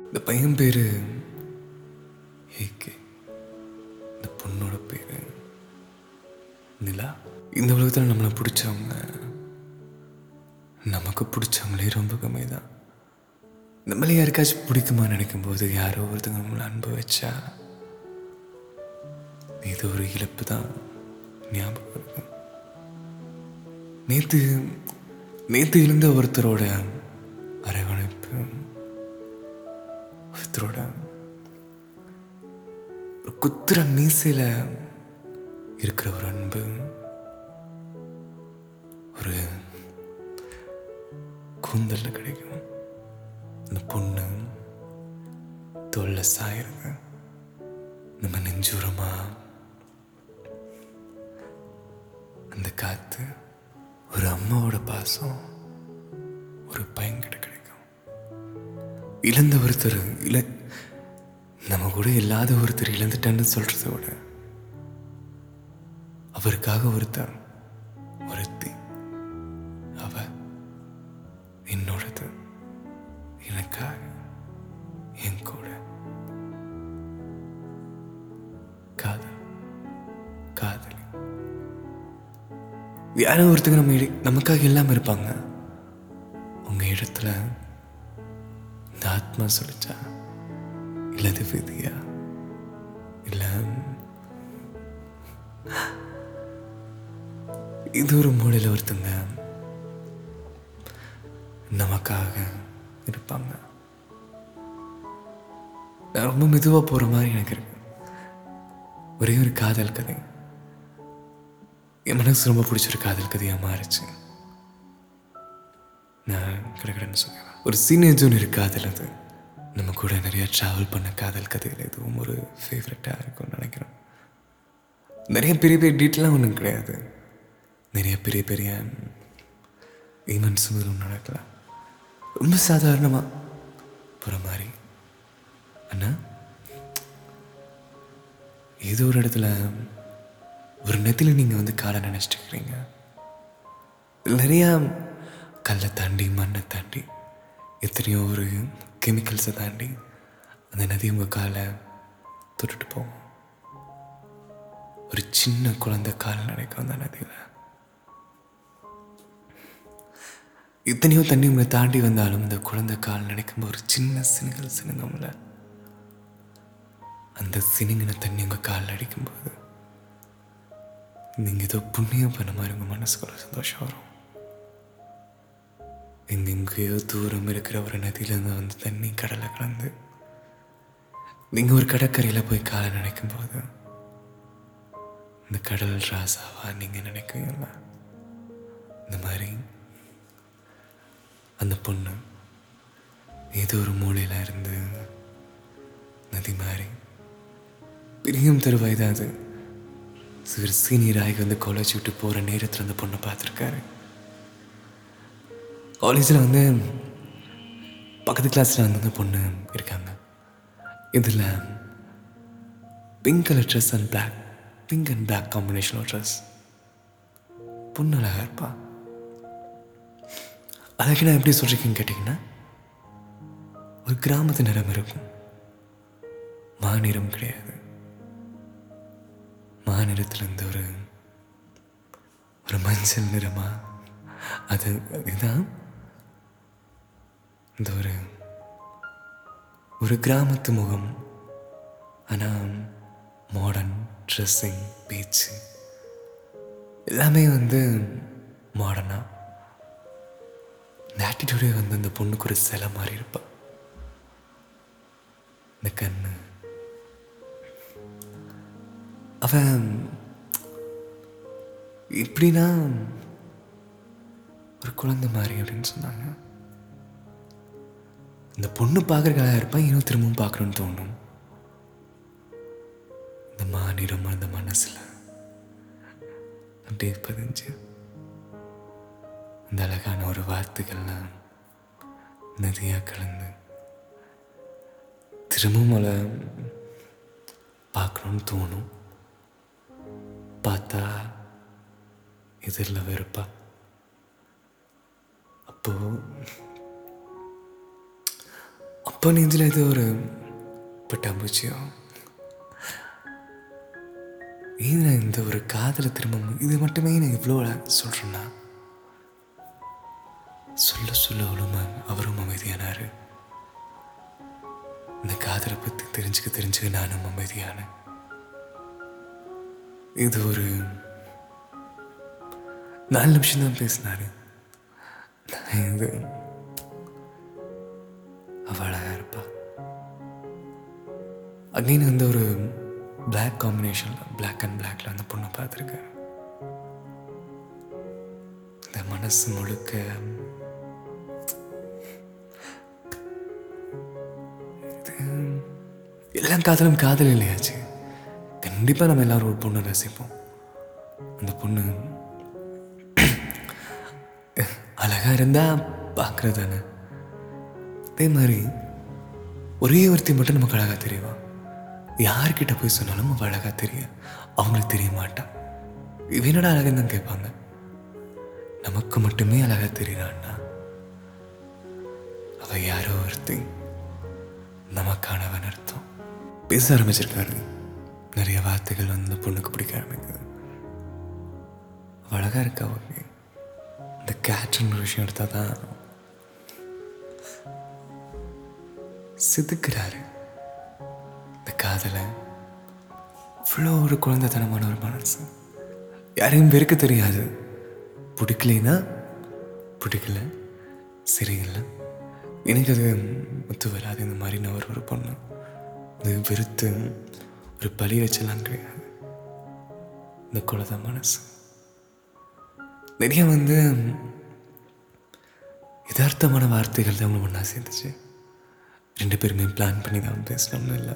இந்த பையன் பேரு ஏகே. இந்த பொண்ணோட பேரு நிலா. இந்த உலகத்தில் நம்மளை பிடிச்சவங்க நமக்கு பிடிச்சவங்களே ரொம்ப கம்மி தான் நம்மளே யாருக்காச்சும் பிடிக்குமா நினைக்கும் போது யாரோ ஒருத்தங்க நம்மளை அன்பு வச்சா இது ஒரு இழப்பு தான் ஞாபகம் இருக்கும் நேத்து நேத்து இருந்த ஒருத்தரோட ஒருத்தரோட ஒரு குத்துற மீசையில் இருக்கிற ஒரு அன்பு ஒரு கூந்தல்ல கிடைக்கும். அந்த பொண்ணு தோல்ல சாயிருங்க நம்ம நெஞ்சூரமா. அந்த காத்து ஒரு அம்மாவோட பாசம் ஒரு பையன்கிட்ட கிடைக்கும். இழந்த ஒருத்தர் இழ நம்ம கூட இல்லாத ஒருத்தர் இழந்துட்டான்னு சொல்றத விட அவருக்காக ஒருத்தன் ஒருத்தி அவ என்னோடது எனக்காக என் கூட. காதல் காதலி. யாரோ ஒருத்தங்க நம்ம நமக்காக இல்லாம இருப்பாங்க. உங்க இடத்துல இந்த ஆத்மா சொல்லிச்சா இல்ல. விதியா இது ஒரு மூலையில் ஒருத்தங்க நமக்காக இருப்பாங்க. நான் ரொம்ப மெதுவாக போகிற மாதிரி எனக்கு இருக்கு. ஒரே ஒரு காதல் கதை. என் மனசு ரொம்ப பிடிச்ச ஒரு காதல் கதையாக மாறிச்சு. நான் கிடக்கிறேன்னு சொல்லுவேன். ஒரு சீனியர் ஜூனியர் காதல் அது. நம்ம கூட நிறைய ட்ராவல் பண்ண காதல் கதைகள் எதுவும் ஒரு ஃபேவரட்டாக இருக்கும்னு நினைக்கிறேன் நிறைய பெரிய பெரிய டீட்டெயிலாக ஒன்றும் கிடையாது. நிறைய பெரிய பெரிய ஈவெண்ட்ஸும் எதுவும் நடக்கலாம். ரொம்ப சாதாரணமாக போகிற மாதிரி. அண்ணா ஏதோ ஒரு இடத்துல ஒரு நெத்தில நீங்கள் வந்து காலை நினச்சிட்டு இருக்கிறீங்க. நிறையா கல்லை தாண்டி மண்ணை தாண்டி எத்தனையோ ஒரு கெமிக்கல்ஸை தாண்டி அந்த நதி உங்கள் காலை தொட்டுட்டு போகும். ஒரு சின்ன குழந்தை கால் நடக்கும் அந்த நதியில். எத்தனையோ தண்ணி உங்களை தாண்டி வந்தாலும் இந்த குழந்தை கால் நினைக்கும் ஒரு சின்ன சினுங்கல் சினுங்கம்ல அந்த சினுங்கின தண்ணி உங்கள் காலில் அடிக்கும்போது நீங்கள் ஏதோ புண்ணியம் பண்ண மாதிரி உங்கள் மனசுக்கு ஒரு சந்தோஷம் வரும். எங்கெங்கேயோ தூரம் இருக்கிற ஒரு நதியிலேருந்து வந்து தண்ணி கடலை கலந்து நீங்கள் ஒரு கடற்கரையில் போய் காலை நினைக்கும் போது இந்த கடல் ராசாவா நீங்கள் நினைக்குவீங்கள இந்த மாதிரி அந்த பொண்ணு ஏதோ ஒரு மூலையில் இருந்து நதி மாதிரி பிரியம் தருவாய் தான் அது. சிறு வந்து காலேஜ் விட்டு போகிற நேரத்தில் அந்த பொண்ணை பார்த்துருக்காரு. காலேஜில் வந்து பக்கத்து கிளாஸில் வந்து பொண்ணு இருக்காங்க. இதில் pink colour dress and black pink and black combination dress பொண்ணு அழகாக இருப்பா. அதுக்கு நான் எப்படி சொல்கிறீங்கன்னு கேட்டிங்கன்னா ஒரு கிராமத்து நிறம் இருக்கும். மாநிறம் கிடையாது. மாநிலத்துலேருந்து ஒரு ஒரு மஞ்சள் நிறமா அது அதுதான் இந்த ஒரு ஒரு கிராமத்து முகம். ஆனால் மாடர்ன் ட்ரெஸ்ஸிங் பேச்சு. எல்லாமே வந்து மாடர்னாக இந்த ஆட்டிடியூடே வந்து அந்த பொண்ணுக்கு ஒரு சிலை மாதிரி இருப்பா. இந்த கண்ணு. அவன் எப்படின்னா ஒரு குழந்தை மாதிரி அப்படின்னு சொன்னாங்க. இந்த பொண்ணு பார்க்குறக்காக இருப்பான் இன்னும் திரும்பவும் பார்க்கணுன்னு தோணும். இந்த மாநிலம் அந்த மனசில். அப்படியே பதிஞ்சு. இந்த அழகான ஒரு வார்த்தைகள்லாம் நதியாக கலந்து திரும்பவும் அவளை பார்க்கணும்னு தோணும். பார்த்தா எதிரில் வெறுப்பா. அப்போது அப்போ நெஞ்சில் ஏதோ ஒரு பட்டாம்பூச்சியோ? ஏன் நான் இந்த ஒரு காதலை திரும்ப இது மட்டுமே நான் இவ்வளோ சொல்கிறேன்னா சொல்ல சொல்ல அவளும் அவரும் அமைதியானாரு. இந்த காதலை பற்றி தெரிஞ்சுக்க தெரிஞ்சுக்க நானும் அமைதியானேன். இது ஒரு நாலு நிமிஷம் தான் பேசினாரு. நான் இது அவள் அழகாக இருப்பா அக்னின் வந்து ஒரு பிளாக் காம்பினேஷனில் பிளாக் அண்ட் பிளாக்ல அந்த பொண்ணை பார்த்துருக்கேன் இந்த மனசு முழுக்க எல்லாம் காதலும் காதல் இல்லையாச்சு. கண்டிப்பாக நம்ம எல்லாரும் ஒரு பொண்ணை ரசிப்போம். அந்த பொண்ணு அழகா இருந்தா பார்க்குறது தானே. அதே மாதிரி ஒரே ஒருத்தி மட்டும் நமக்கு அழகா தெரியுமா? யார்கிட்ட போய் சொன்னாலும் அவள் அழகாக தெரியும் அவங்களுக்கு தெரிய மாட்டா. இவனோட அழகுன்னு தான் கேட்பாங்க. நமக்கு மட்டுமே அழகா தெரியறான்னா அவ யாரோ ஒருத்தி நமக்கானவன் அர்த்தம். பேச ஆரம்பிச்சிருக்காரு. நிறைய வார்த்தைகள் வந்து பொண்ணுக்கு பிடிக்க ஆரம்பிக்குது. அழகாக இருக்கா ஓகே இந்த கேட்ருன்னு ஒரு விஷயம் எடுத்தால் தான் செதுக்குறாரு. இந்த காதலை அவ்வளோ ஒரு குழந்தைத்தனமான ஒரு மனசு. யாரையும் வெறுக்க தெரியாது. பிடிக்கலைன்னா பிடிக்கல. சரியில்லை. எனக்கு அது ஒத்து வராது. இந்த மாதிரி நான் ஒரு ஒரு பொண்ணு இது வெறுத்து ஒரு பழி வச்சலாம் கிடையாது. இந்த குழந்தை மனசு. நிறைய வந்து யதார்த்தமான வார்த்தைகள் தான் ஒன்றா சேர்ந்துச்சு. ரெண்டு பேருமே பிளான் பண்ணி தான் பேசணும்னு இல்லை.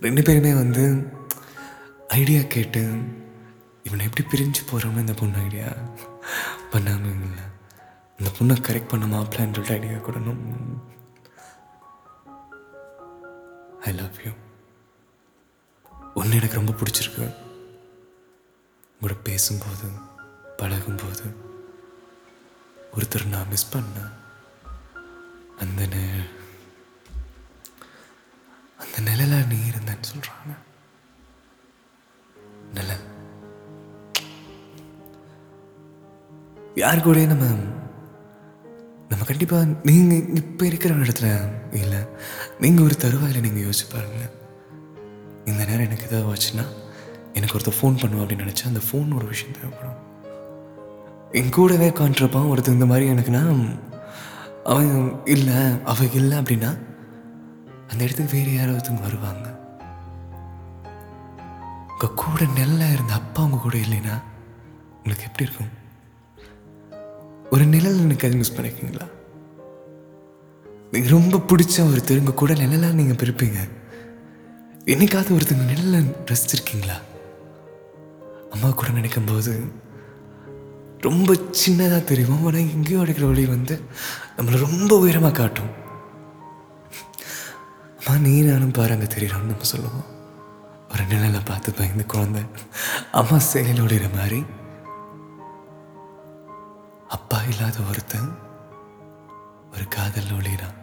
ரெண்டு பேருமே வந்து ஐடியா கேட்டு இவனை எப்படி பிரிஞ்சு போகிறோம்னு இந்த பொண்ணு ஐடியா பண்ணாமல் இல்லை. இந்த பொண்ணை கரெக்ட் பண்ண மாப்பிள்ளான்னு சொல்லிட்டு ஐடியா கொடுணும் ஐ லவ் யூ ஒன்று எனக்கு ரொம்ப பிடிச்சிருக்கு. உங்களோட பேசும்போது பழகும்போது ஒருத்தர் நான் மிஸ் பண்ணேன். அந்த நே- அந்த நீ இருந்தேன்னு சொல்றாங்க. நிழல். யார் கூட நம்ம நம்ம கண்டிப்பா நீங்க இப்ப இருக்கிற இடத்துல இல்லை நீங்க ஒரு தருவாயில நீங்க யோசிச்சு பாருங்களேன். இந்த நேரம் எனக்கு ஏதாவது ஆச்சுன்னா எனக்கு ஒருத்தர் ஃபோன் பண்ணுவோம் அப்படின்னு நினச்சா அந்த ஃபோன் ஒரு விஷயம் தேவைப்படும். என் கூடவே காண்றப்பான் ஒருத்தர் இந்த மாதிரி எனக்குன்னா அவன் இல்லை அவ இல்லை அப்படின்னா அந்த இடத்துக்கு வேறு யாரோ ஒருத்தவங்க வருவாங்க. உங்கள் கூட நிழலாக இருந்த அப்பா உங்கள் கூட இல்லைன்னா உங்களுக்கு எப்படி இருக்கும்? ஒரு நிழல் எனக்கு அது மிஸ் பண்ணிருக்கீங்களா நீங்கள் ரொம்ப பிடிச்ச ஒருத்தர் உங்கள் கூட நிழலாக நீங்கள் பிரிப்பீங்க என்னைக்காவது ஒருத்தங்க நிழலை ரசிச்சிருக்கீங்களா? அம்மா கூட நினைக்கும் போது ரொம்ப சின்னதாக தெரியும். ஆனால் எங்கேயோ அடிக்கிற வழி வந்து நம்மளை ரொம்ப உயரமாக காட்டும். அம்மா நீ நானும் பாருங்க தெரியறோம்னு நம்ம சொல்லுவோம். ஒரு நிழலை பார்த்து பயந்து குழந்தை. அம்மா செயல் ஒளிகிற மாதிரி. அப்பா இல்லாத ஒருத்தன் ஒரு காதல் ஒளிகிறான்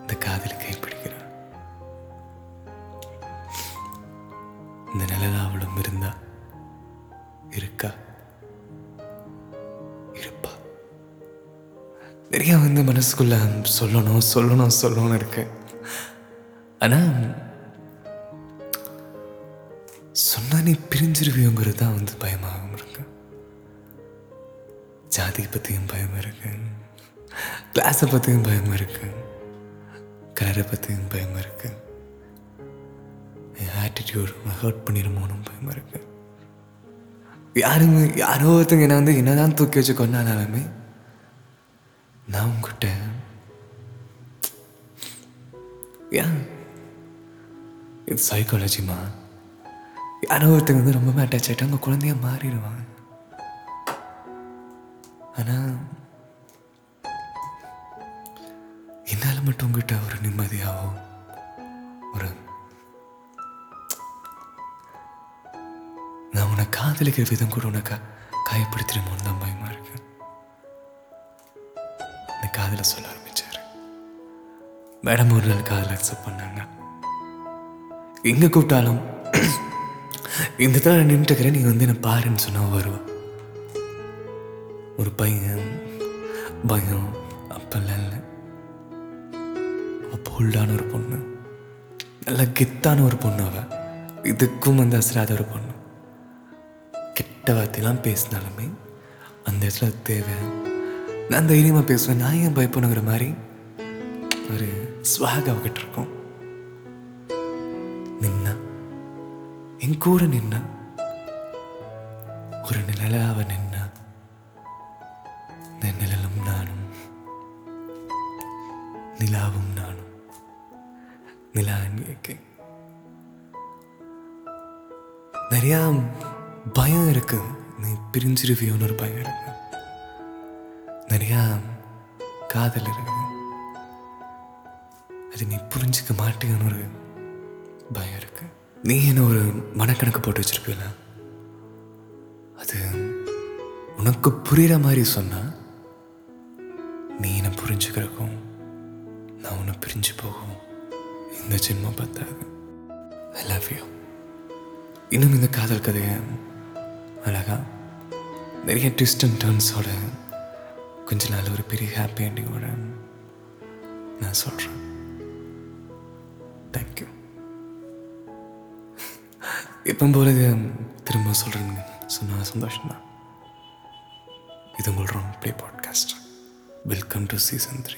இந்த காதல் கைப்பிடிக்கிறான். இந்த நிழல் அவளும் இருந்தா இருக்கா? நிறைய வந்து மனசுக்குள்ள சொல்லணும் சொல்லணும் சொல்லணும்னு இருக்கு. ஆனால் சொன்னா நீ பிரிஞ்சிருவியோங்கிறது தான் வந்து பயமாகவும் இருக்கு. ஜாதி பற்றியும் பயம் இருக்கு. கிளாஸை பற்றியும் பயம் இருக்கு. கலரை பற்றியும் பயம் இருக்கு. என் ஆட்டிடியூட் ஹர்ட் பண்ணிடுமோனும் பயம் இருக்கு. யாருமே யாரோ ஒருத்தங்க என்ன வந்து என்னதான் தூக்கி வச்சு கொண்டாலுமே நான் உங்ககிட்ட ஏன்? இது சைக்காலஜிமா யாரோ ஒருத்தங்க வந்து ரொம்பவே அட்டாச் ஆகிட்டு அவங்க குழந்தைய மாறிடுவாங்க. ஆனால் என்னால் மட்டும் உங்ககிட்ட ஒரு நிம்மதியாகவும் ஒரு நான் உன்னை காதலிக்கிற விதம் கூட உனக்கு காயப்படுத்திடுமோன்னு தான் பயமா இருக்கு சொல்ல ஆரம்பிச்சாரு. மேடம் ஒரு நாள் காதில் அக்செப்ட் பண்ணாங்க. எங்கே கூப்பிட்டாலும் இந்த இடத்துல நான் நின்றுக்கிறேன் நீ வந்து என்ன பாருன்னு சொன்னா வருவா. ஒரு பையன் பயம் அப்பெல்லாம் இல்லை. போல்டான ஒரு பொண்ணு. நல்ல கெத்தான ஒரு பொண்ணு அவ. இதுக்கும் வந்து அசராத ஒரு பொண்ணு. கெட்ட வார்த்தையெல்லாம் பேசினாலுமே அந்த இடத்துல அது தேவை. நான் தைரியமாக பேசுவேன். நான் ஏன் பயப்படணுங்கிற மாதிரி ஒரு ஸ்வாக் அவகிட்ட இருக்கும். நின்னா என் கூட நின்னா ஒரு நிழல அவ நின்னா இந்த நிழலும் நானும் நிலாவும் நானும் நிலா அன்னியக்கு. நிறையா பயம் இருக்கு. நீ பிரிஞ்சிருவியோன்னு ஒரு பயம் இருக்கு. நிறையா காதல் இருக்குது. அது நீ புரிஞ்சுக்க மாட்டேங்கன்னு ஒரு பயம் இருக்கு. நீ என்ன ஒரு மனக்கணக்கு போட்டு வச்சிருப்பீல அது உனக்கு புரிகிற மாதிரி சொன்னா நீ என்னை புரிஞ்சுக்கிறக்கும் நான் உன்னை பிரிஞ்சு போகும். இந்த ஜென்மம் பத்தாது. ஐ லவ் யூ இன்னும் இந்த காதல் கதையை அழகா நிறைய ட்விஸ்ட் அண்ட் டர்ன்ஸோட கொஞ்ச நாள் ஒரு பெரிய ஹாப்பி எண்டிங்கோட நான் சொல்கிறேன் தேங்க்யூ இப்போ போல திரும்ப சொல்கிறேங்க சொன்னால் சந்தோஷம்தான். இது உங்களோட play podcast welcome to season three